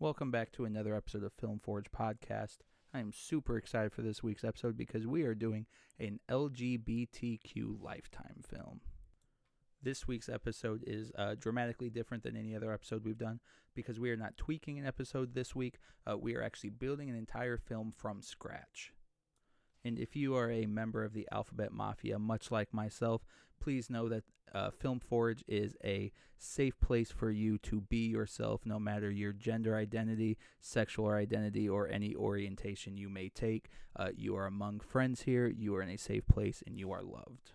Welcome back to another episode of Film Forge Podcast. I am super excited for this week's episode because we are doing an LGBTQ lifetime film. This week's episode is uh, dramatically different than any other episode we've done because we are not tweaking an episode this week. Uh, we are actually building an entire film from scratch. And if you are a member of the Alphabet Mafia, much like myself, please know that uh, Film Forge is a safe place for you to be yourself, no matter your gender identity, sexual identity, or any orientation you may take. Uh, you are among friends here, you are in a safe place, and you are loved.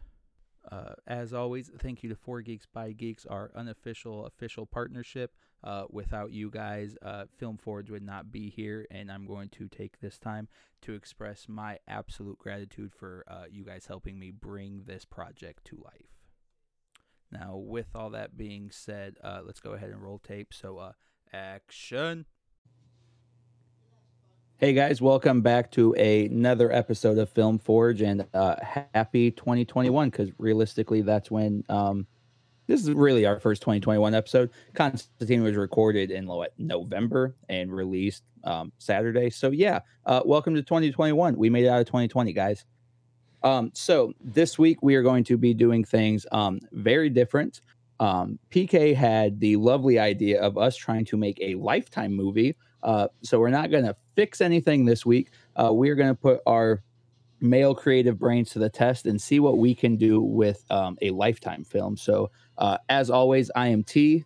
Uh, as always, thank you to Four Geeks by Geeks, our unofficial official partnership. Uh, without you guys, uh, Film Forge would not be here, and I'm going to take this time to express my absolute gratitude for uh, you guys helping me bring this project to life. Now, with all that being said, uh, let's go ahead and roll tape. So, uh, action. Hey guys, welcome back to another episode of Film Forge and uh, happy 2021 because realistically, that's when um, this is really our first 2021 episode. Constantine was recorded in what, November and released um, Saturday. So, yeah, uh, welcome to 2021. We made it out of 2020, guys. Um, so, this week we are going to be doing things um, very different. Um, PK had the lovely idea of us trying to make a lifetime movie. Uh, so, we're not going to fix anything this week. Uh, we're going to put our male creative brains to the test and see what we can do with um, a lifetime film. So, uh, as always, I am T,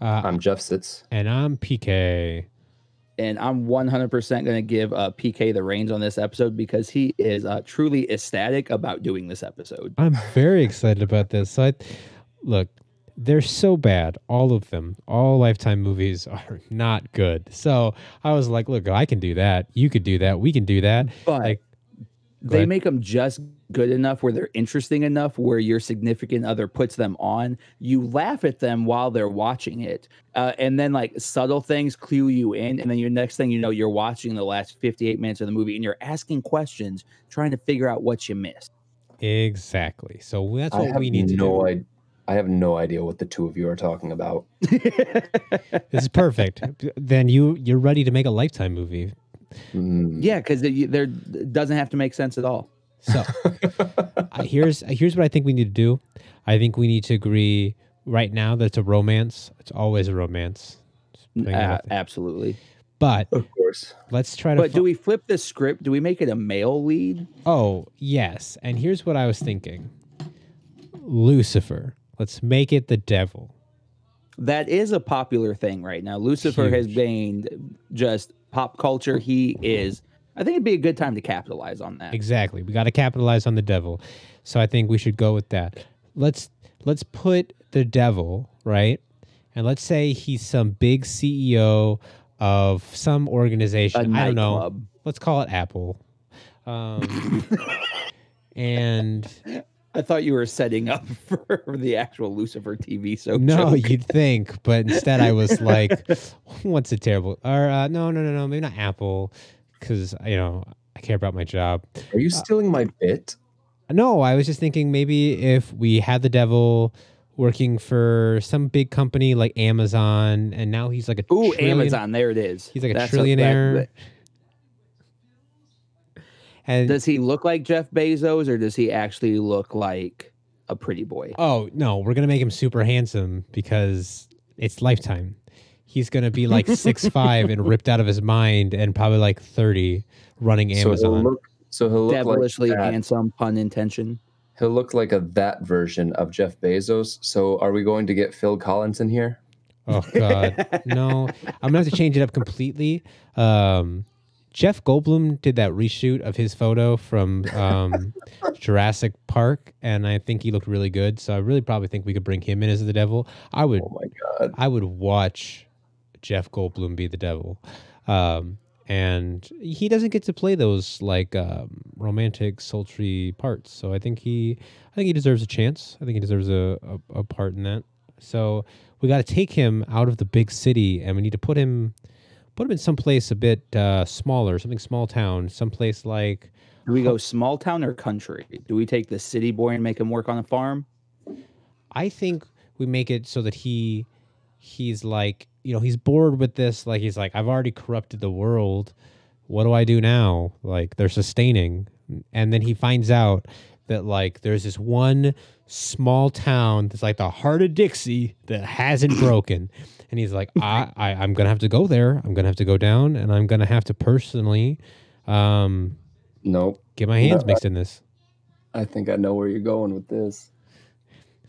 Uh, I'm Jeff Sitz. and I'm PK. and I'm 100% going to give uh, PK the reins on this episode because he is uh, truly ecstatic about doing this episode. I'm very excited about this. So I, look, they're so bad. All of them, all Lifetime movies are not good. So I was like, look, I can do that. You could do that. We can do that. But Like, go they ahead. make them just good enough where they're interesting enough where your significant other puts them on. You laugh at them while they're watching it. Uh, and then, like, subtle things clue you in. And then, your next thing you know, you're watching the last 58 minutes of the movie and you're asking questions, trying to figure out what you missed. Exactly. So that's what have we need to no do. idea. I have no idea what the two of you are talking about. This is perfect. then you you're ready to make a Lifetime movie. Mm. yeah, because there doesn't have to make sense at all. So uh, here's here's what I think we need to do. I think we need to agree right now that it's a romance. It's always a romance. Uh, absolutely. But Of course. let's try to. But fi- do we flip the script? Do we make it a male lead? Oh, yes. And here's what I was thinking Lucifer. Let's make it the devil. That is a popular thing right now. Lucifer has Huge. gained just pop culture. He is. I think it'd be a good time to capitalize on that. Exactly. We got to capitalize on the devil. So I think we should go with that. Let's let's put the devil, right? And let's say he's some big CEO of some organization. I don't know. nightclub. Let's call it Apple. Um, and I thought you were setting up for the actual Lucifer TV show. no, joke. you'd think, but instead I was like, "What's a terrible?" Or uh, no, no, no, no, maybe not Apple, because you know I care about my job. Are you stealing my bit? No, I was just thinking maybe if we had the devil working for some big company like Amazon, and now he's like a Ooh, Amazon. There it is. He's like a That's trillionaire. that- And does he look like Jeff Bezos, or does he actually look like a pretty boy? oh no, we're gonna make him super handsome because it's Lifetime. He's gonna be like six five and ripped out of his mind, and probably like thirty, running So Amazon. he'll look. So he'll look Devilishly like handsome, pun intention. He'll look like a that version of Jeff Bezos. So are we going to get Phil Collins in here? Oh God, no! I'm gonna have to change it up completely. Um, Jeff Goldblum did that reshoot of his photo from um, Jurassic Park, and I think he looked really good. So I really probably think we could bring him in as the devil. I would, Oh my god. I would watch Jeff Goldblum be the devil. Um, and he doesn't get to play those like um, romantic, sultry parts. So I think he, I think he deserves a chance. I think he deserves a, a, a part in that. So we got to take him out of the big city, and we need to put him, put him in someplace a bit uh, smaller, something small town, someplace like. Do we go small town or country? Do we take the city boy and make him work on a farm? I think we make it so that he he's like, you know, he's bored with this. Like he's like, I've already corrupted the world. What do I do now? Like they're sustaining, and then he finds out that like there's this one small town that's like the heart of Dixie that hasn't broken. And he's like, I, I, I'm gonna have to go there. I'm gonna have to go down, and I'm gonna have to personally, um, Nope. get my hands No, mixed in this. I think I know where you're going with this.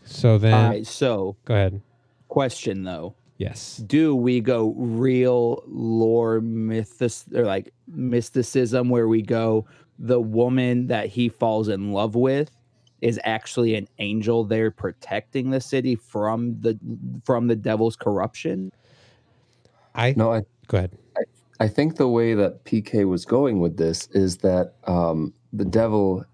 So then, All right, so go ahead. question though. Yes. do we go real lore mythos or like mysticism where we go the woman that he falls in love with is actually an angel there protecting the city from the from the devil's corruption? I No, I go ahead. I think the way that PK was going with this is that um, the devil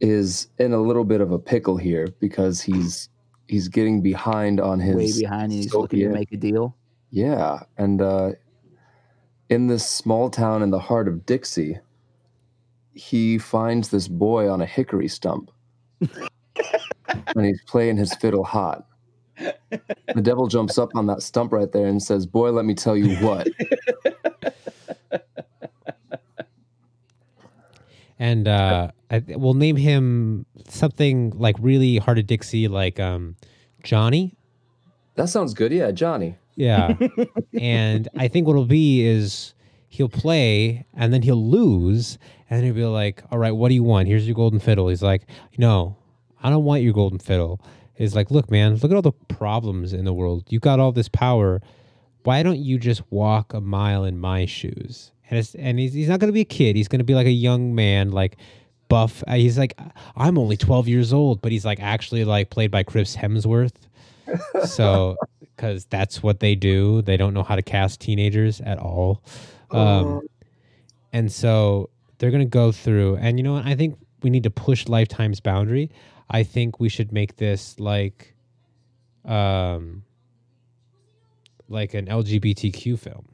is in a little bit of a pickle here because he's he's getting behind on his way behind and he's looking to make a deal? Yeah, and uh, in this small town in the heart of Dixie, he finds this boy on a hickory stump, and he's playing his fiddle hot. The devil jumps up on that stump right there and says, "Boy, let me tell you what." And uh, I, we'll name him something like really hard to Dixie, like um, Johnny. That sounds good. Yeah, Johnny. Yeah. and I think what it'll be is he'll play and then he'll lose and he'll be like, All right, what do you want? Here's your golden fiddle. He's like, No, I don't want your golden fiddle. He's like, Look, man, look at all the problems in the world. You got all this power. Why don't you just walk a mile in my shoes? And and he's, he's not gonna be a kid. He's gonna be like a young man, like buff. Uh, He's like, I'm only 12 years old, but he's like actually like played by Chris Hemsworth. So because that's what they do. They don't know how to cast teenagers at all. Um, and so they're going to go through. And you know what? I think we need to push Lifetime's boundary. I think we should make this like, um, like an LGBTQ film.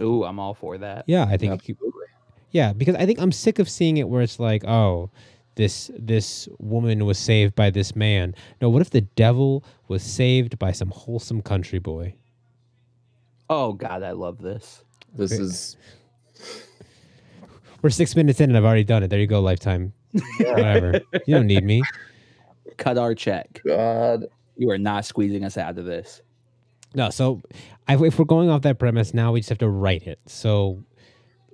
ooh i'm all for that Yeah, I think. Absolutely. Yeah, because I think I'm sick of seeing it where it's like, oh, this this woman was saved by this man. No, what if the devil was saved by some wholesome country boy? oh god i love this This is We're six minutes in and I've already done it. There you go, lifetime. Whatever. you don't need me. cut our check God. you are not squeezing us out of this No, so I, if we're going off that premise, now we just have to write it. So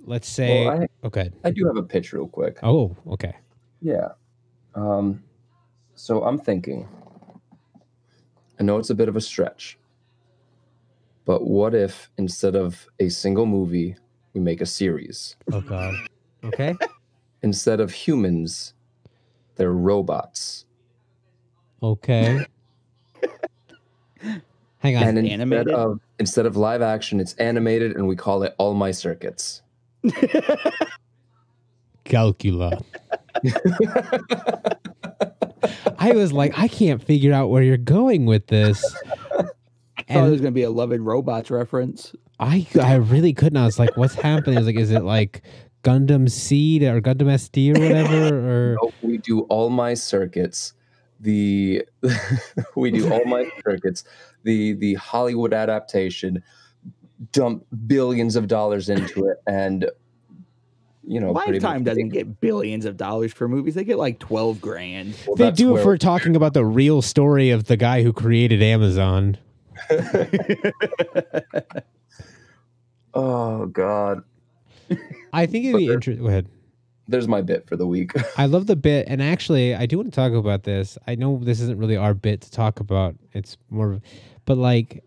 let's say, Well, I, okay. I do have a pitch real quick. Oh, okay. Yeah. Um, so I'm thinking, I know it's a bit of a stretch, but what if instead of a single movie, we make a series? Oh God. Okay. Instead of humans, they're robots. Okay. Hang on. And instead animated? of instead of live action, it's animated and we call it All My Circuits. Calculon. I was like, I can't figure out where you're going with this. I thought it was gonna be a love and robots reference I I really couldn't. I was like, what's happening? I was like, is it like Gundam Seed or Gundam SD or whatever? Or No, we do All My Circuits. The we do All My Circuits. The the Hollywood adaptation dump billions of dollars into it and you know pretty lifetime doesn't make- get billions of dollars for movies they get like 12 grand well, they do it where- for talking about the real story of the guy who created Amazon. oh god I think it'd be interesting. Go ahead. there's my bit for the week I love the bit, and actually, I do want to talk about this. I know this isn't really our bit to talk about. It's more, but like,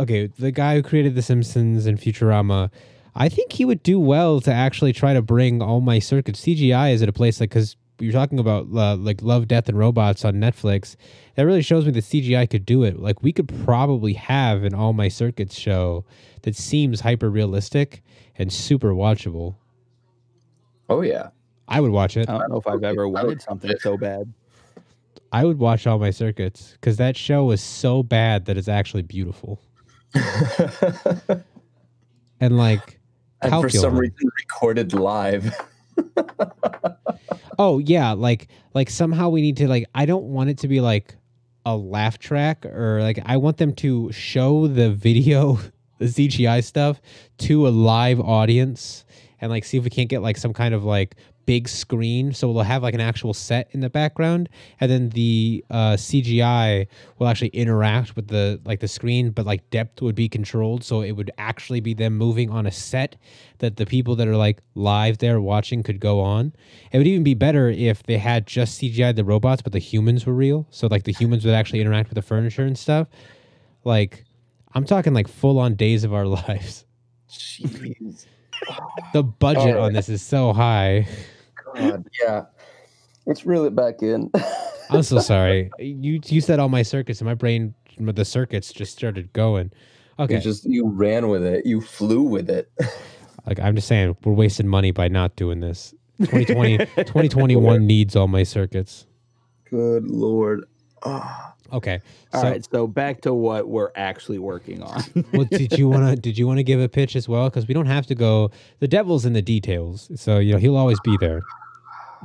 okay, the guy who created The Simpsons and Futurama, I think he would do well to actually try to bring all my circuits. CGI is at a place like because you're talking about uh, like Love, Death, and Robots on Netflix. That really shows me that CGI could do it. Like we could probably have an All My Circuits show that seems hyper realistic and super watchable. oh yeah I would watch it. i don't know if i've ever I wanted something so bad I would watch all my circuits because that show was so bad that it's actually beautiful. And like, and for some reason recorded live oh yeah, like like somehow we need to like. I don't want it to be like a laugh track or like I want them to show the video, the CGI stuff to a live audience and like see if we can't get like some kind of like big screen so we'll have like an actual set in the background and then the uh, cgi will actually interact with the like the screen but like depth would be controlled so it would actually be them moving on a set that the people that are like live there watching could go on it would even be better if they had just cgi the robots but the humans were real so like the humans would actually interact with the furniture and stuff like i'm talking like full on days of our lives Jeez. the budget Alright. on this is so high God, yeah. Let's reel it back in. I'm so sorry. You you said all my circuits, and my brain, the circuits just started going. Okay, You just you ran with it. You flew with it. like I'm just saying, we're wasting money by not doing this. 2020, 2021 needs all my circuits. Good lord. Ah. Okay, All so right, so back to what we're actually working on. well, did you want to did you want to give a pitch as well? Because we don't have to go. The devil's in the details, so you know he'll always be there.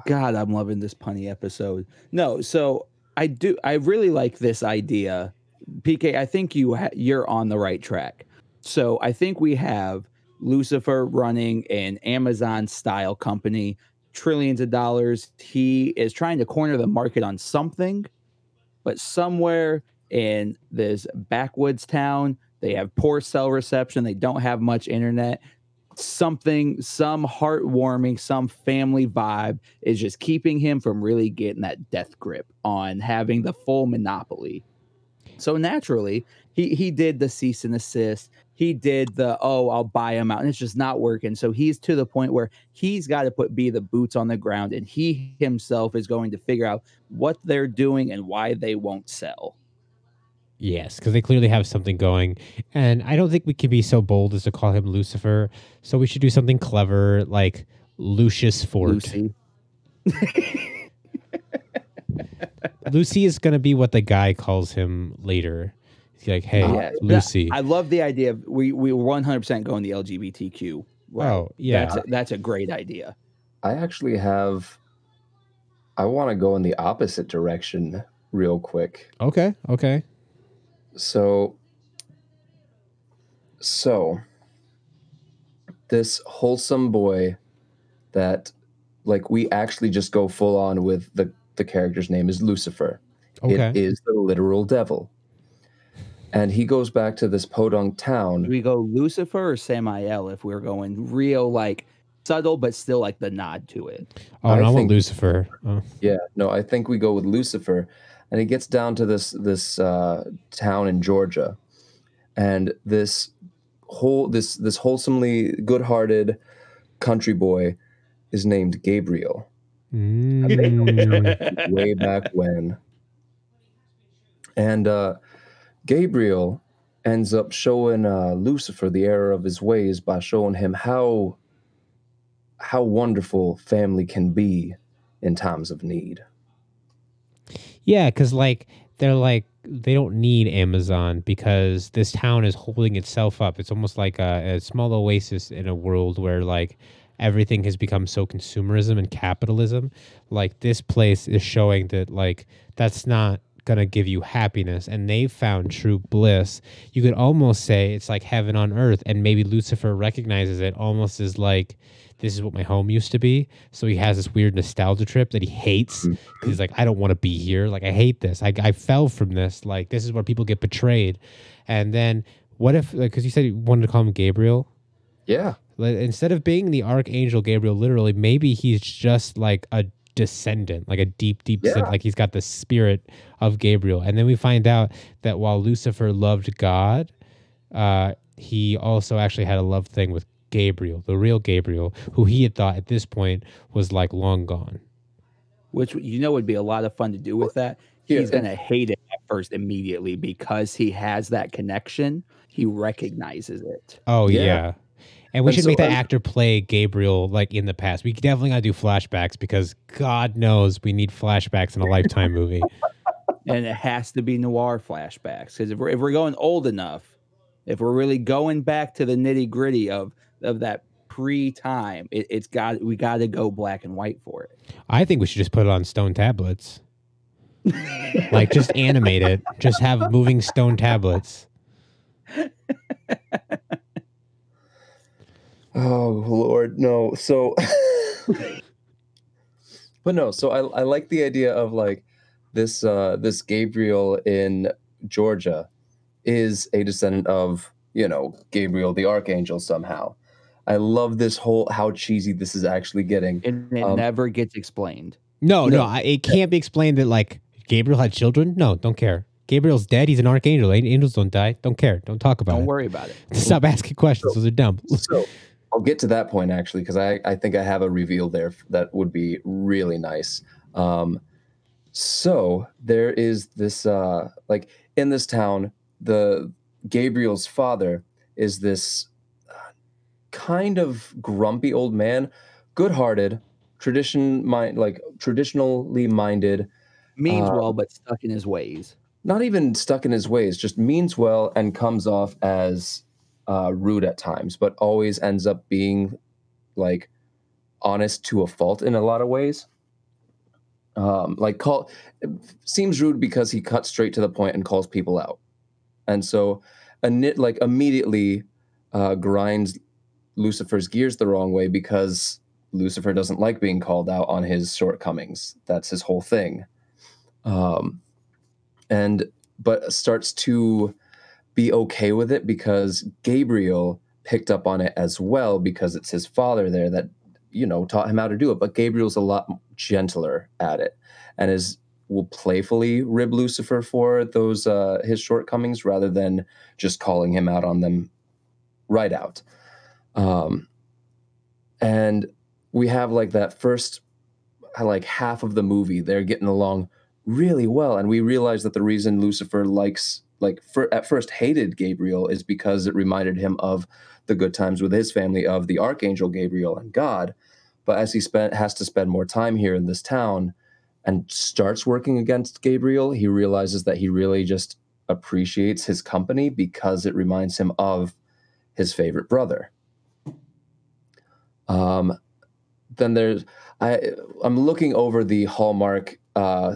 God, I'm loving this punny episode. No, so I do. I really like this idea, PK. I think you ha- you're on the right track. So I think we have Lucifer running an Amazon style company, trillions of dollars. He is trying to corner the market on something, but somewhere in this backwoods town, they have poor cell reception. They don't have much internet. Something, some heartwarming, some family vibe is just keeping him from really getting that death grip on having the full monopoly. So naturally, he he did the cease and assist. He did the oh, I'll buy him out, and it's just not working. So he's to the point where he's got to put be the boots on the ground, and he himself is going to figure out what they're doing and why they won't sell. Yes, because they clearly have something going. And I don't think we can be so bold as to call him Lucifer. So we should do something clever like Lucius Fort. Lucy, Lucy is going to be what the guy calls him later. He's like, hey, Yeah, Lucy. I love the idea of we we 100% going the LGBTQ. Wow. Oh, yeah. that's a, that's a great idea. I actually have I want to go in the opposite direction real quick. okay, okay. So so this wholesome boy that like we actually just go full on with the the character's name is Lucifer. Okay. It is the literal devil. And he goes back to this podunk Do town. we go Lucifer or Samael if we're going real like subtle but still like the nod to it? oh, I no, I want think- Lucifer. Oh. Yeah, no, I think we go with Lucifer. And he gets down to this this uh, town in Georgia, and this whole this this wholesomely good-hearted country boy is named Gabriel. Mm. way back when. And uh, Gabriel ends up showing uh, Lucifer the error of his ways by showing him how how wonderful family can be in times of need. Yeah, because like they're like they don't need Amazon because this town is holding itself up. It's almost like a, a small oasis in a world where like everything has become so consumerism and capitalism. Like this place is showing that like that's not gonna give you happiness and they've found true bliss. You could almost say it's like heaven on earth and maybe lucifer recognizes it almost as like this is what my home used to be. So he has this weird nostalgia trip that he hates mm-hmm. he's like i don't want to be here. Like i hate this. I, I fell from this. Like this is where people get betrayed. And then what if because you said you wanted to call him gabriel? Yeah, like, instead of being the archangel Gabriel, literally, maybe he's just like a descendant, like a deep, deep, descendant, Yeah. like he's got the spirit of Gabriel. And then we find out that while Lucifer loved God, uh, he also actually had a love thing with Gabriel, the real Gabriel, who he had thought at this point was like long gone. Which you know would be a lot of fun to do with that. Yeah. He's gonna hate it at first immediately because he has that connection. He recognizes it. Oh yeah. Yeah. And we And should so make that I- actor play Gabriel like in the past. We definitely gotta do flashbacks because God knows we need flashbacks in a lifetime movie. and it has to be noir flashbacks because if we're if we're going old enough, if we're really going back to the nitty gritty of of that pre time, it, it's got we got to go black and white for it. I think we should just put it on stone tablets. like just animate it. Just have moving stone tablets. Oh Lord, no. So, but no. So I I like the idea of like this uh this Gabriel in Georgia is a descendant of you know Gabriel the archangel somehow. I love this whole how cheesy this is actually getting. And it Um, never gets explained. No, no, No. It can't be explained that like Gabriel had children. No, don't care. Gabriel's dead. He's an archangel. Angels don't die. Don't care. Don't talk about it. Don't worry about it. Stop asking questions. Those are dumb. So I'll get to that point actually because I, I think I have a reveal there that would be really nice. Um, so there is this uh, like in this town, the Gabriel's father is this uh, kind of grumpy old man, good-hearted, tradition mind like traditionally minded, Means Uh, well, but stuck in his ways. not even stuck in his ways, just means well and comes off as uh, rude at times, but always ends up being like honest to a fault in a lot of ways. Um, like call seems rude because he cuts straight to the point and calls people out, and so a nit like immediately uh, grinds Lucifer's gears the wrong way because Lucifer doesn't like being called out on his shortcomings. That's his whole thing. Um, and but starts to be okay with it because Gabriel picked up on it as well because it's his father there that you know taught him how to do it. But Gabriel's a lot gentler at it and is will playfully rib Lucifer for those uh his shortcomings rather than just calling him out on them right out. Um and we have like that first like half of the movie they're getting along really well. And we realize that the reason lucifer likes like for, at first hated gabriel is because it reminded him of the good times with his family of the archangel gabriel and god. But as he spent has to spend more time here in this town and starts working against gabriel he realizes that he really just appreciates his company because it reminds him of his favorite brother. Um then there's i i'm looking over the hallmark uh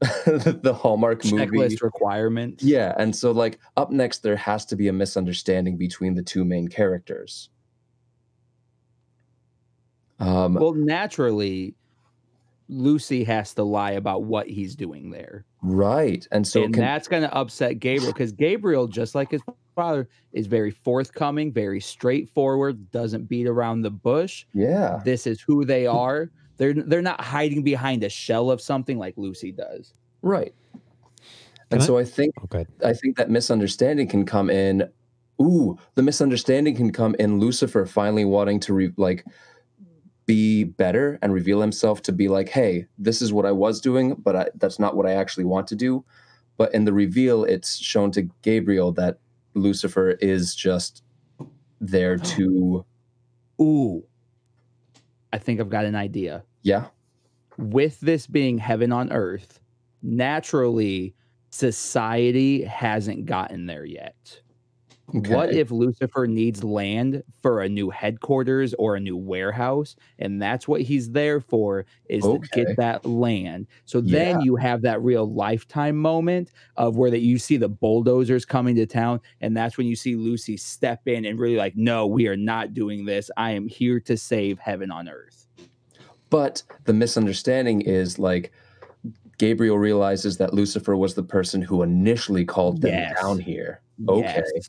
the Hallmark movie. Checklist requirements. Yeah, and so like up next there has to be a misunderstanding between the two main characters. Um Well, naturally, Lucy has to lie about what he's doing there. right. And so and can, that's going to upset Gabriel because Gabriel, just like his father, is very forthcoming, very straightforward, doesn't beat around the bush. yeah. This is who they are. They're they're not hiding behind a shell of something like Lucy does. Right. Can And I- so I think oh, Okay. I think that misunderstanding can come in. Ooh, the misunderstanding can come in Lucifer finally wanting to re, like be better and reveal himself to be like, hey, this is what I was doing, but I, that's not what I actually want to do. But in the reveal, it's shown to Gabriel that Lucifer is just there to, Ooh, I think I've got an idea. yeah, with this being heaven on earth, naturally, society hasn't gotten there yet. What if Lucifer needs land for a new headquarters or a new warehouse? And that's what he's there for is to get that land. So then you have that real lifetime moment of where that you see the bulldozers coming to town. And that's when you see Lucy step in and really like, no, we are not doing this. I am here to save heaven on earth. But the misunderstanding is like Gabriel realizes that Lucifer was the person who initially called them Yes. down here. Okay. Yes.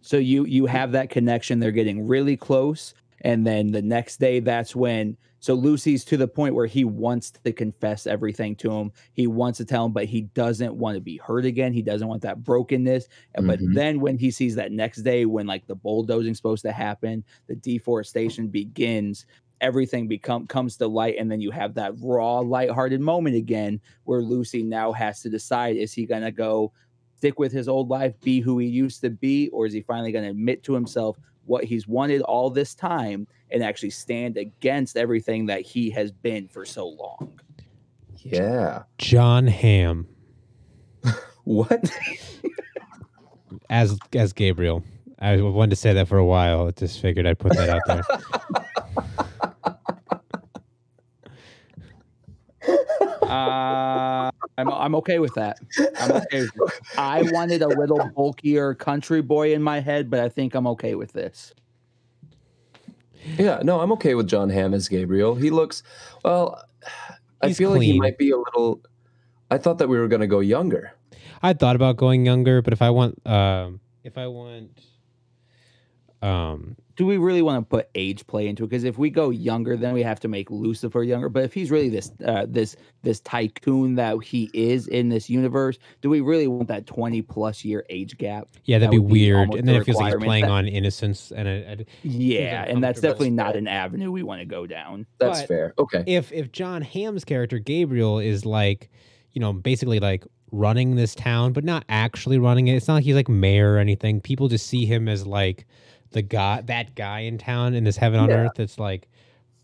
So you you have that connection. They're getting really close, and then the next day, that's when. So Lucy's to the point where he wants to confess everything to him. He wants to tell him, but he doesn't want to be hurt again. He doesn't want that brokenness. And But mm-hmm. then when he sees that next day, when like the bulldozing's supposed to happen, the deforestation begins. Everything become comes to light, and then you have that raw, lighthearted moment again, where Lucy now has to decide: is he gonna go stick with his old life, be who he used to be, or is he finally going to admit to himself what he's wanted all this time and actually stand against everything that he has been for so long? Yeah. John Hamm What? as as Gabriel. I wanted to say that for a while. I just figured I'd put that out there. Uh, I'm I'm okay with that. I'm okay with it. I wanted a little bulkier country boy in my head, but I think I'm okay with this. Yeah, no, I'm okay with John Hamm as Gabriel. He looks well. I He's feel like he might be a little. I thought that we were going to go younger. I thought about going younger, but if I want, um, if I want, um, Do we really want to put age play into it? Because if we go younger, then we have to make Lucifer younger. But if he's really this uh, this this tycoon that he is in this universe, do we really want that 20 plus year age gap? yeah, that'd That be would be weird, and then it feels like he's playing That- on innocence. And I, I, Yeah, and that's uncomfortable. definitely not an avenue we want to go down. That's But- fair. Okay. if if John Hamm's character Gabriel is like, you know, basically like running this town, but not actually running it. It's not like he's like mayor or anything. People just see him as like the guy, that guy in town in this heaven on Yeah. earth. That's like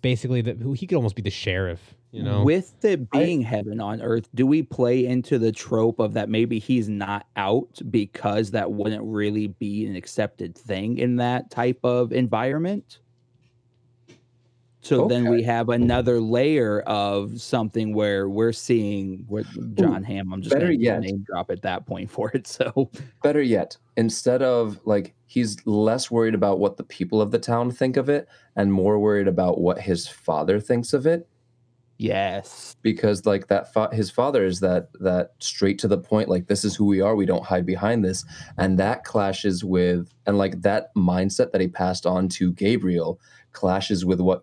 basically that he could almost be the sheriff. You know, With it being heaven on earth, do we play into the trope of that maybe he's not out because that wouldn't really be an accepted thing in that type of environment? So then we have another layer of something where we're seeing what John Hamm. I'm just better going to yet. name drop at that point for it. So Better yet, instead of like he's less worried about what the people of the town think of it and more worried about what his father thinks of it. Yes, because like that fa- his father is that that straight to the point like this is who we are we don't hide behind this. And that clashes with and like that mindset that he passed on to Gabriel clashes with what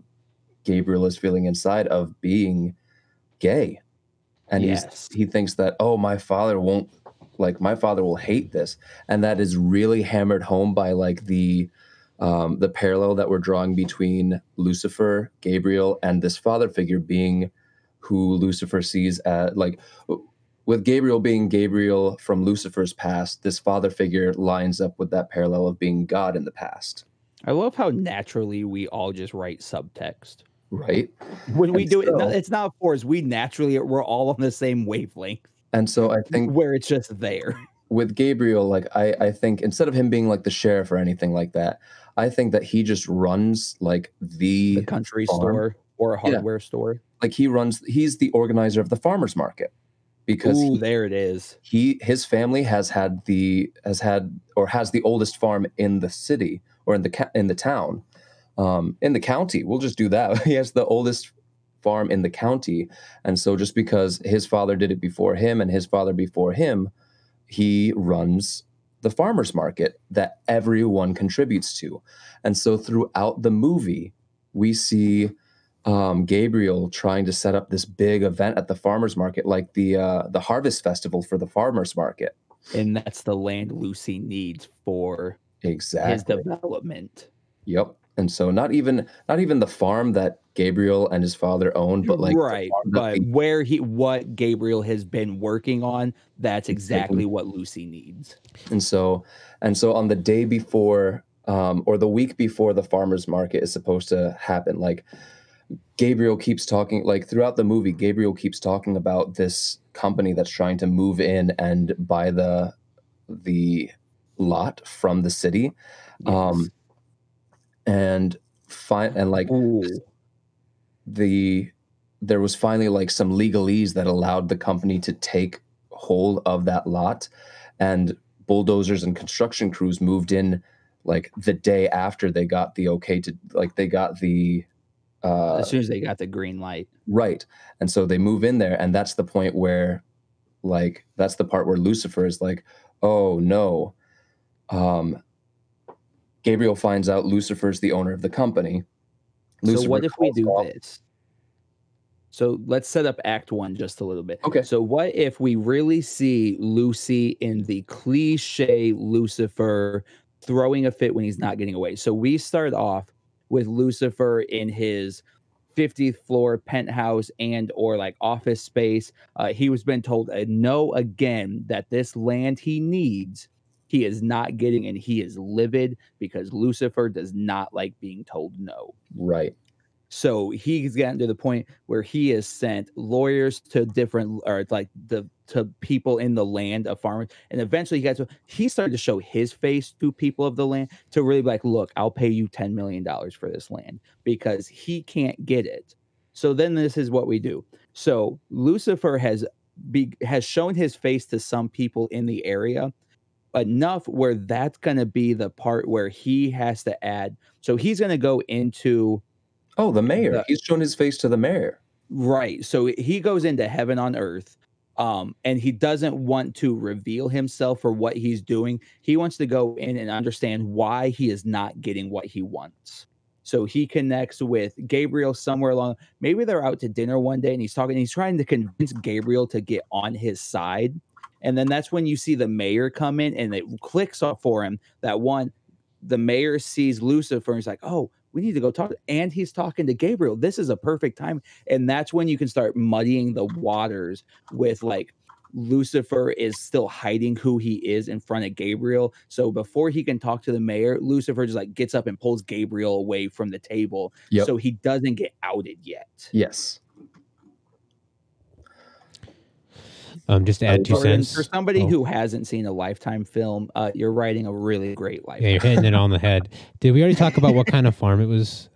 Gabriel is feeling inside of being gay. And Yes. he's he thinks that oh my father won't like my father will hate this and that is really hammered home by like the um, the parallel that we're drawing between Lucifer, Gabriel, and this father figure being who Lucifer sees as like with Gabriel being Gabriel from Lucifer's past, this father figure lines up with that parallel of being God in the past, I love how naturally we all just write subtext. right? When we And do it, so- no, it's not for us. We naturally we're all on the same wavelength. And so I think where it's just there. with Gabriel, like I, I think instead of him being like the sheriff or anything like that, I think that he just runs like the, The country farm. store or a Yeah. hardware store. like he runs he's the organizer of the farmers market because Ooh, he, there it is. he his family has had the has had or has the oldest farm in the city or in the in the town um in the county we'll just do that he has the oldest farm in the county and so just because his father did it before him and his father before him he runs the farmers market that everyone contributes to and so throughout the movie we see um, Gabriel trying to set up this big event at the farmers market, like the uh, the harvest festival for the farmers market. And that's the land Lucy needs for exactly his development. Yep. And so not even not even the farm that Gabriel and his father own, but like right. But the- where he what Gabriel has been working on, that's exactly what Lucy needs. and so and so on the day before um, or the week before the farmers market is supposed to happen, like Gabriel keeps talking like throughout the movie, Gabriel keeps talking about this company that's trying to move in and buy the the lot from the city. Um and fine and like Ooh. the there was finally like some legalese that allowed the company to take hold of that lot and bulldozers and construction crews moved in like the day after they got the okay to like they got the uh as soon as they got the green light. right and so they move in there and that's the point where like that's the part where lucifer is like oh no um gabriel finds out lucifer's the owner of the company so what if we do off- this? So let's set up Act One just a little bit. Okay. So what if we really see Lucy in the cliche Lucifer throwing a fit when he's not getting away? So we start off with Lucifer in his 50th floor penthouse and or like office space. Uh, he was been told uh, no again that this land he needs he is not getting and he is livid because Lucifer does not like being told no. right So he's gotten to the point where he has sent lawyers to different or like the to people in the land of farmers, and eventually he got to he started to show his face to people of the land to really be like, look, I'll pay you ten million dollars for this land because he can't get it. So then this is what we do. So Lucifer has be, has shown his face to some people in the area enough where that's going to be the part where he has to add. So he's going to go into Oh, the mayor. The- He's shown his face to the mayor. right. So he goes into heaven on earth. Um, and he doesn't want to reveal himself for what he's doing. He wants to go in and understand why he is not getting what he wants. So he connects with Gabriel somewhere along. Maybe they're out to dinner one day and he's talking, he's trying to convince Gabriel to get on his side. And then that's when you see the mayor come in and it clicks off for him that one, the mayor sees Lucifer and he's like, oh, we need to go talk. And he's talking to Gabriel. This is a perfect time. And that's when you can start muddying the waters with like, Lucifer is still hiding who he is in front of Gabriel. So before he can talk to the mayor, Lucifer just like gets up and pulls Gabriel away from the table. Yep. So he doesn't get outed yet. Yes. Um, just to add two Jordan, cents. For somebody Oh. who hasn't seen a Lifetime film, uh, you're writing a really great Yeah, you're hitting it on the head. Did we already talk about what kind of farm it was?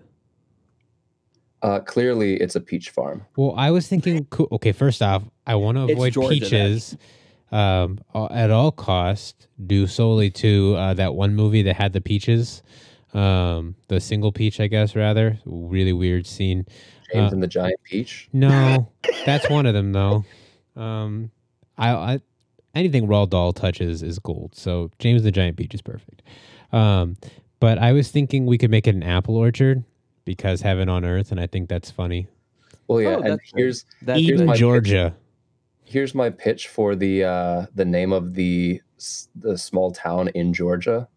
Uh, clearly, it's a peach farm. Well, I was thinking. co- Okay, first off, I want to avoid Georgia, peaches um, at all cost, due solely to uh, that one movie that had the peaches, um, the single peach, I guess. Rather, really weird scene. James Uh, and the giant peach. No, that's one of them though. Um, I, I anything Roald Dahl touches is gold. So James the Giant Peach is perfect. Um, but I was thinking we could make it an apple orchard because heaven on earth, and I think that's funny. Well, yeah. Oh, and that's good. here's That's Here's my- Georgia. here's my pitch for the uh, the name of the the small town in Georgia.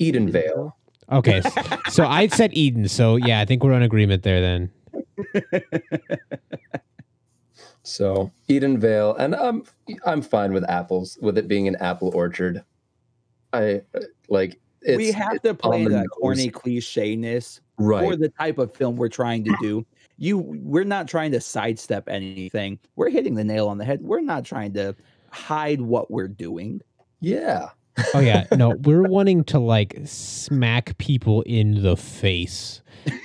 Edenvale. Okay, s- so I said Eden. So yeah, I think we're on agreement there then. So Edenvale, and I'm I'm fine with apples, with it being an apple orchard. I like it's we have to play the that corny cliche-ness right. for the type of film we're trying to do. You we're not trying to sidestep anything. We're hitting the nail on the head. We're not trying to hide what we're doing. yeah. Oh yeah, no, we're wanting to like smack people in the face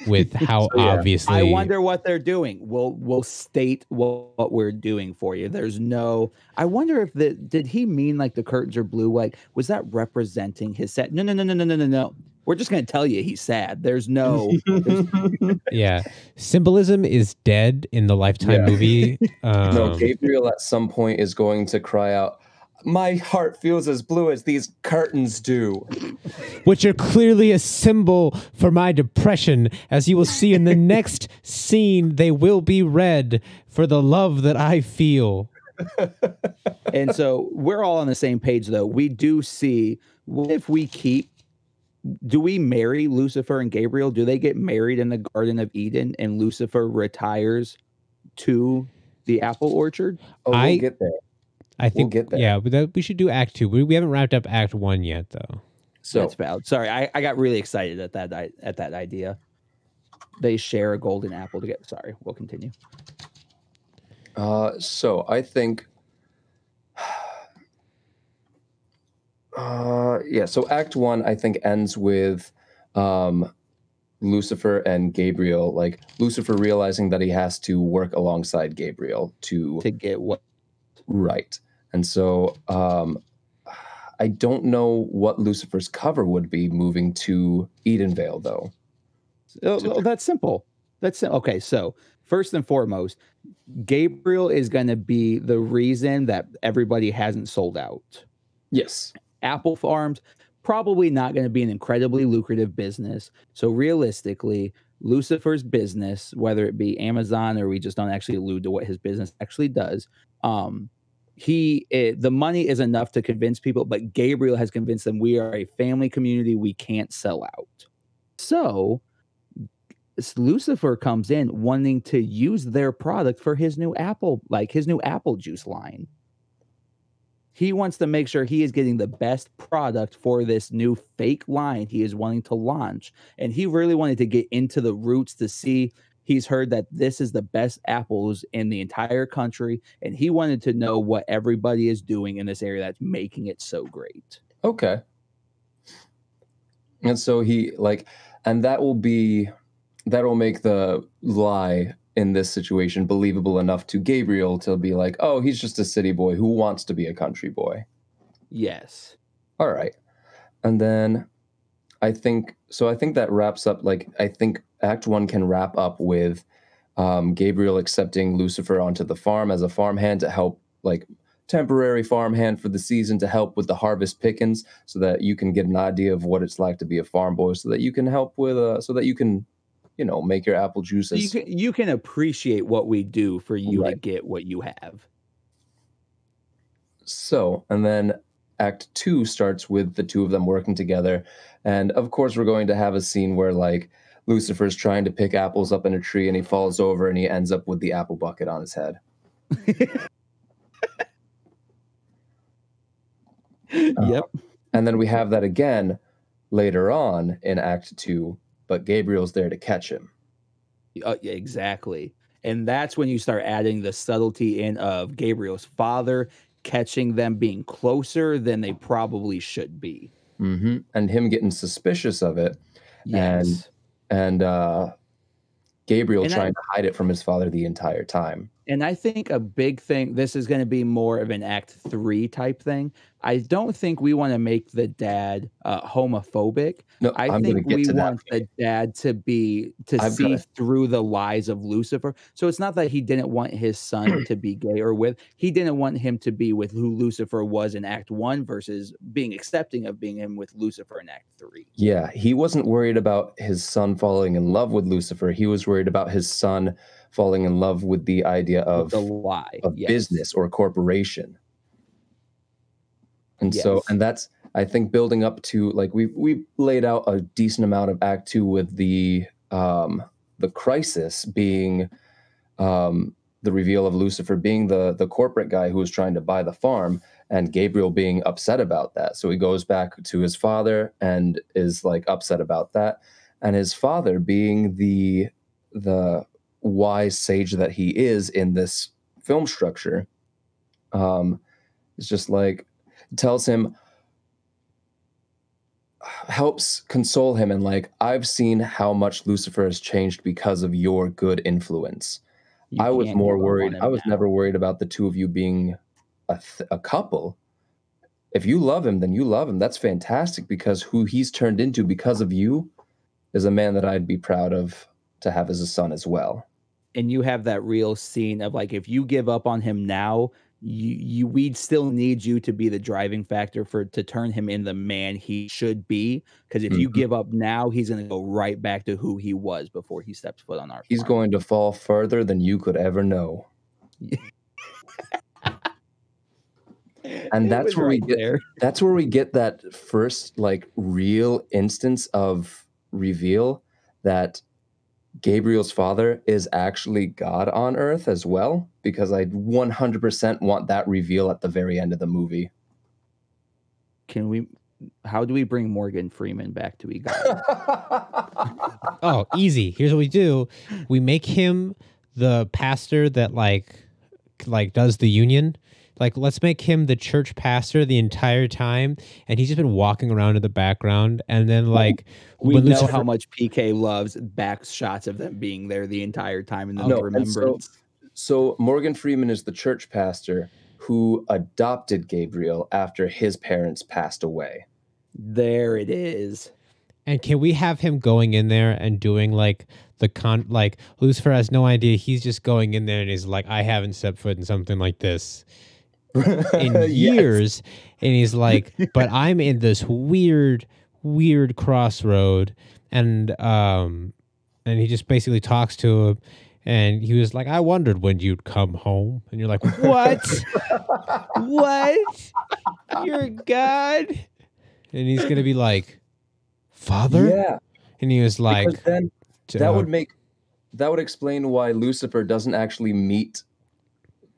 with how So, yeah, obviously. I wonder what they're doing. We'll we'll state what, what we're doing for you. There's no. I wonder if the did he mean like the curtains are blue? Like was that representing his sad? No no no no no no no no. We're just gonna tell you he's sad. There's no. Yeah, symbolism is dead in the Lifetime Yeah. movie. Um, no, Gabriel at some point is going to cry out, "My heart feels as blue as these curtains do." which are clearly a symbol for my depression. As you will see in the next scene, they will be red for the love that I feel. and so we're all on the same page though we do see what if we keep do we marry lucifer and gabriel do they get married in the garden of eden and lucifer retires to the apple orchard Oh, we'll I- get there. I think, get there. yeah, but that, we should do Act Two. We, we haven't wrapped up Act One yet, though. So that's valid sorry I, I got really excited at that at that idea they share a golden apple together sorry we'll continue Uh, so I think, uh, yeah. So Act One, I think, ends with um, Lucifer and Gabriel. Like Lucifer realizing that he has to work alongside Gabriel to to get what right, and so um, I don't know what Lucifer's cover would be moving to Edenvale, though. Oh, oh, that's simple. That's sim- okay. So first and foremost, Gabriel is going to be the reason that everybody hasn't sold out. Yes. Apple Farms probably not going to be an incredibly lucrative business. So realistically, Lucifer's business, whether it be Amazon or we just don't actually allude to what his business actually does, um, he it, the money is enough to convince people. But Gabriel has convinced them we are a family community. We can't sell out. So Lucifer comes in wanting to use their product for his new apple, like his new apple juice line. He wants to make sure he is getting the best product for this new fake line he is wanting to launch. And he really wanted to get into the roots to see. He's heard that this is the best apples in the entire country. And he wanted to know what everybody is doing in this area that's making it so great. Okay. And so he like, and that will be that will make the lie in this situation believable enough to Gabriel to be like, oh, he's just a city boy who wants to be a country boy. Yes. All right. And then I think so I think that wraps up like I think act 1 can wrap up with um, Gabriel accepting Lucifer onto the farm as a farmhand to help like temporary farmhand for the season to help with the harvest pickings so that you can get an idea of what it's like to be a farm boy so that you can help with uh so that you can you know make your apple juice you can you can appreciate what we do for you to get what you have. So, and then Act Two starts with the two of them working together. And of course, we're going to have a scene where, like, Lucifer's trying to pick apples up in a tree and he falls over and he ends up with the apple bucket on his head. yep. And then we have that again later on in Act Two, but Gabriel's there to catch him. Uh, exactly. And that's when you start adding the subtlety in of Gabriel's father catching them being closer than they probably should be. hmm And him getting suspicious of it, Yes. and uh, Gabriel And I- trying to hide it from his father the entire time. And I think a big thing, this is going to be more of an act three type thing. I don't think we want to make the dad uh, homophobic. No, I I'm think we want the dad to be to I've see gotta- through the lies of Lucifer. So it's not that he didn't want his son to be gay or with. He didn't want him to be with who Lucifer was in Act One versus being accepting of being him with Lucifer in Act Three. Yeah, he wasn't worried about his son falling in love with Lucifer. He was worried about his son falling in love with the idea of, the lie of yes. business or a corporation. And so, and that's, I think, building up to like we we laid out a decent amount of Act Two with the um, the crisis being um, the reveal of Lucifer being the the corporate guy who was trying to buy the farm, and Gabriel being upset about that. So he goes back to his father and is like upset about that, and his father being the the wise sage that he is in this film structure, um, is just like tells him helps console him and like i've seen how much lucifer has changed because of your good influence You I was more give up on worried. I was now. never worried about the two of you being a, th- a couple. If you love him, then you love him. That's fantastic because who he's turned into because of you is a man that I'd be proud of to have as a son as well. And you have that real scene of like if you give up on him now you you we'd still need you to be the driving factor for to turn him in the man he should be because if you Mhm. give up now he's going to go right back to who he was before he stepped foot on our He's farm. going to fall further than you could ever know. And It that's where we get- there. That's where we get that first like real instance of reveal that Gabriel's father is actually God on earth as well because I 100% want that reveal at the very end of the movie. can we how do we bring morgan freeman back to ego Oh, easy. Here's what we do: we make him the pastor that like like does the union. Like, let's make him the church pastor the entire time, and he's just been walking around in the background. And then, like, we when know Lucifer- how much pk loves back shots of them being there the entire time in the No, and so- remembrance so Morgan Freeman is the church pastor who adopted Gabriel after his parents passed away. there it is And can we have him going in there and doing like the con like Lucifer has no idea he's just going in there and he's like, I haven't set foot in something like this in Yes. years. And he's like, but I'm in this weird, weird crossroad. And um and he just basically talks to him and he was like, I wondered when you'd come home. And you're like, What? what? You're God? And he's gonna be like, Father? Yeah, And he was like, then that would make that would explain why Lucifer doesn't actually meet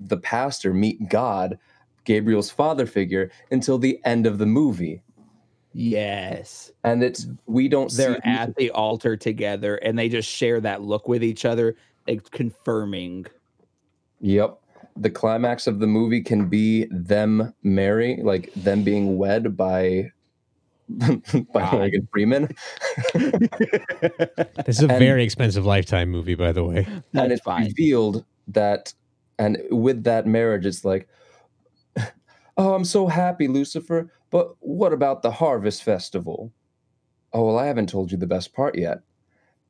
the pastor, meet God, Gabriel's father figure, until the end of the movie. yes And it's we don't they're see at the altar together and they just share that look with each other like confirming Yep. The climax of the movie can be them marry, like them being wed by by God. Morgan Freeman. This is a And- very expensive Lifetime movie, by the way. and That's it's fine. revealed that and with that marriage it's like oh i'm so happy lucifer but what about the harvest festival oh well i haven't told you the best part yet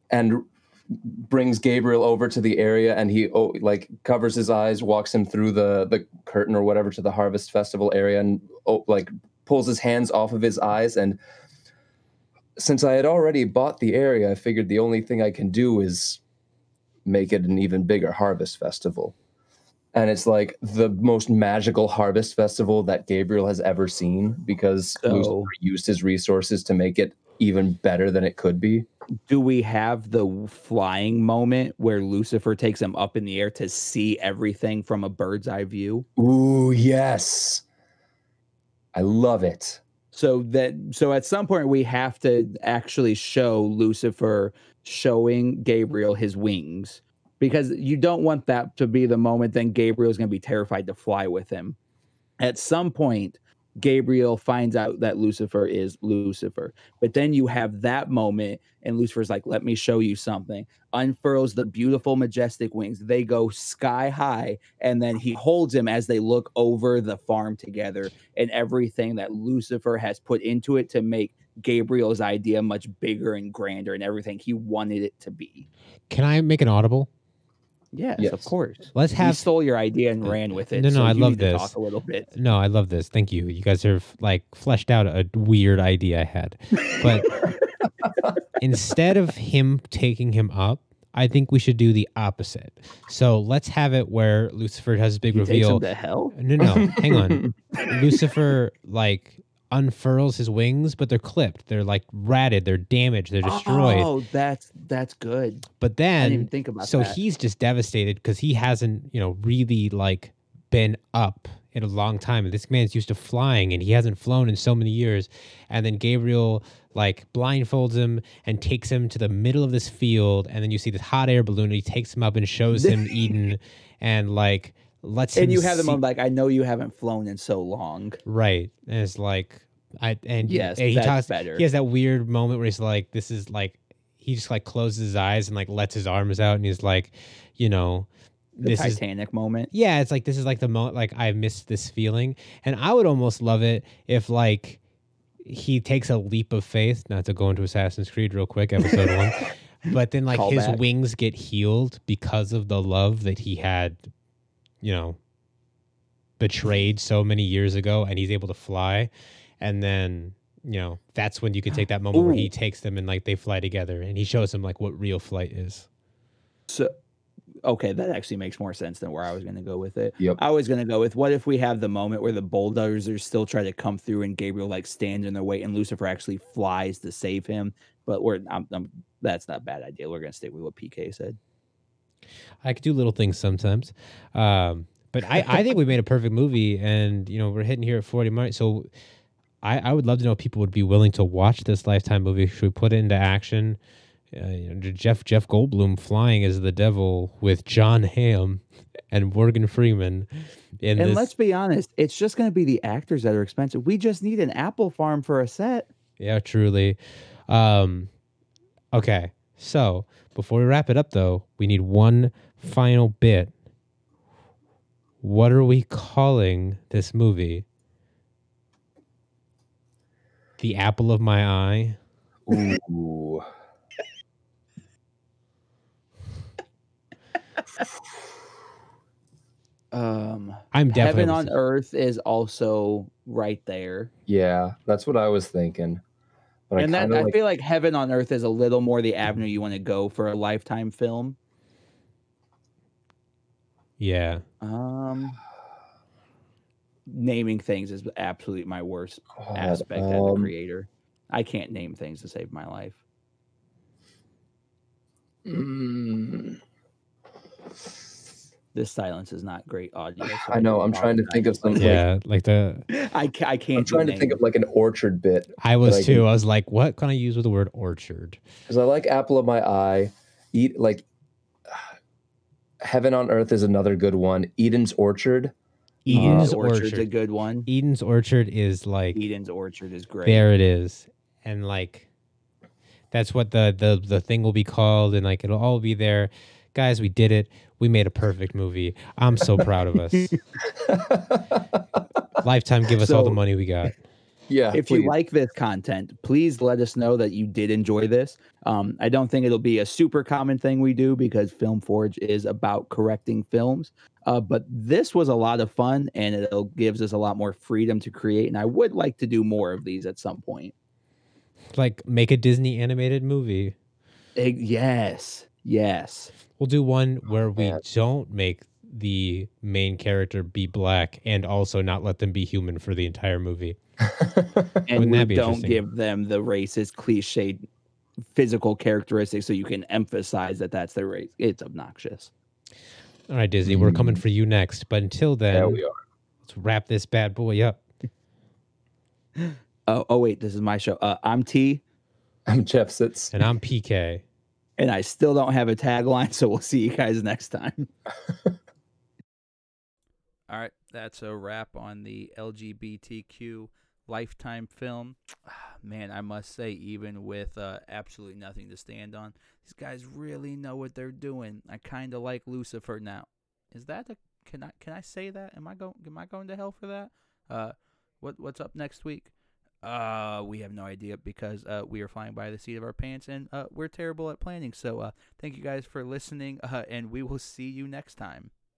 and brings gabriel over to the area and he oh, like covers his eyes walks him through the the curtain or whatever to the harvest festival area and oh, like pulls his hands off of his eyes and since i had already bought the area i figured the only thing i can do is make it an even bigger harvest festival. And it's like the most magical harvest festival that Gabriel has ever seen because So- Lucifer used his resources to make it even better than it could be. Do we have the flying moment where Lucifer takes him up in the air to see everything from a bird's eye view? Ooh, yes. I love it. So that so at some point we have to actually show Lucifer showing Gabriel his wings because you don't want that to be the moment then Gabriel's going to be terrified to fly with him. At some point Gabriel finds out that Lucifer is Lucifer. But then you have that moment and Lucifer's like let me show you something. Unfurls the beautiful majestic wings. They go sky high and then he holds him as they look over the farm together and everything that Lucifer has put into it to make Gabriel's idea much bigger and grander and everything he wanted it to be. Can I make an audible? Yes, of course. Let's He have stole your idea and ran with it. No, no, so I you love need to this. Talk a little bit. No, I love this. Thank you. You guys have like fleshed out a weird idea I had. But instead of him taking him up, I think we should do the opposite. So let's have it where Lucifer has a big He takes reveal. him to hell. No, no, hang on. Lucifer like unfurls his wings, but they're clipped. They're like ratted. They're damaged. They're destroyed. Oh, that's that's good. but then think about so that. he's just devastated because he hasn't, you know, really like been up in a long time. And this man's used to flying and he hasn't flown in so many years. And then Gabriel like blindfolds him and takes him to the middle of this field. And then you see this hot air balloon and he takes him up and shows him Eden and like lets and you have the see- moment like I know you haven't flown in so long. Right. And it's like I and Yes, and he that's talks better. he has that weird moment where he's like, this is like he just like closes his eyes and like lets his arms out and he's like, you know, The this is Titanic moment. yeah, it's like this is like the moment like I missed this feeling. And I would almost love it if like he takes a leap of faith, not to go into Assassin's Creed real quick, episode one. But then like his Callback. wings get healed because of the love that he had, you know, betrayed so many years ago and he's able to fly. And then, you know, that's when you can take that moment where he takes them and like they fly together and he shows him like what real flight is. So okay, that actually makes more sense than where I was going to go with it. Yep. I was going to go with what if we have the moment where the bulldozers still try to come through and Gabriel like stands in their way and Lucifer actually flies to save him. But we're I'm, I'm, that's not a bad idea. We're going to stick with what PK said. I could do little things sometimes. Um, but I, I think we made a perfect movie and, you know, we're hitting here at 40 minutes. So I, I would love to know if people would be willing to watch this Lifetime movie. Should we put it into action? Uh, you know, Jeff Jeff Goldblum flying as the devil with John Hamm and Morgan Freeman in and this. let's be honest, it's just going to be the actors that are expensive. We just need an apple farm for a set. Yeah, truly. Um, okay, so before we wrap it up, though, we need one final bit. What are we calling this movie? The apple of my eye. Ooh. Um, I'm definitely Heaven on Earth is also right there. Yeah, that's what I was thinking. But and I that kind I like feel like Heaven on Earth is a little more the avenue you want to go for a lifetime film. Yeah, Um, naming things is absolutely my worst God, aspect as a um, creator. I can't name things to save my life. mm, This silence is not great audio. so I know, I'm trying to think of something. yeah. Like the I, ca- I can't. I'm trying to think of like an orchard bit I was I too. can- I was like, what can I use with the word orchard? because I like apple of my eye. Eat like heaven on earth is another good one. Eden's orchard. Uh, Eden's Orchard's Orchard. a good one. Eden's Orchard is like Eden's Orchard is great. there it is, and like that's what the the the thing will be called, and like it'll all be there. Guys, we did it. We made a perfect movie. I'm so proud of us. Lifetime, give us all the money we got. yeah. if please. you like this content, please let us know that you did enjoy this. Um, I don't think it'll be a super common thing we do because Film Forge is about correcting films. Uh, but this was a lot of fun and it gives us a lot more freedom to create. And I would like to do more of these at some point. Like make a Disney animated movie. Eh, yes, yes. We'll do one where we man. don't make the main character be black and also not let them be human for the entire movie. And Wouldn't we don't give them the racist cliche physical characteristics so you can emphasize that that's their race. It's obnoxious. All right, Disney, we're coming Mm. for you next. But until then, there we are. let's wrap this bad boy up. Oh, oh wait, this is my show. Uh, I'm T. I'm Jeff Sitz. And I'm PK. and I still don't have a tagline, so we'll see you guys next time. All right, that's a wrap on the LGBTQ lifetime film. Ah, Man, I must say, even with uh, absolutely nothing to stand on, these guys really know what they're doing. I kind of like Lucifer now. Is that a can I can I say that? Am I going am I going to hell for that? Uh, what what's up next week? Uh, we have no idea because uh, we are flying by the seat of our pants and uh, we're terrible at planning. So uh, thank you guys for listening, uh, and we will see you next time.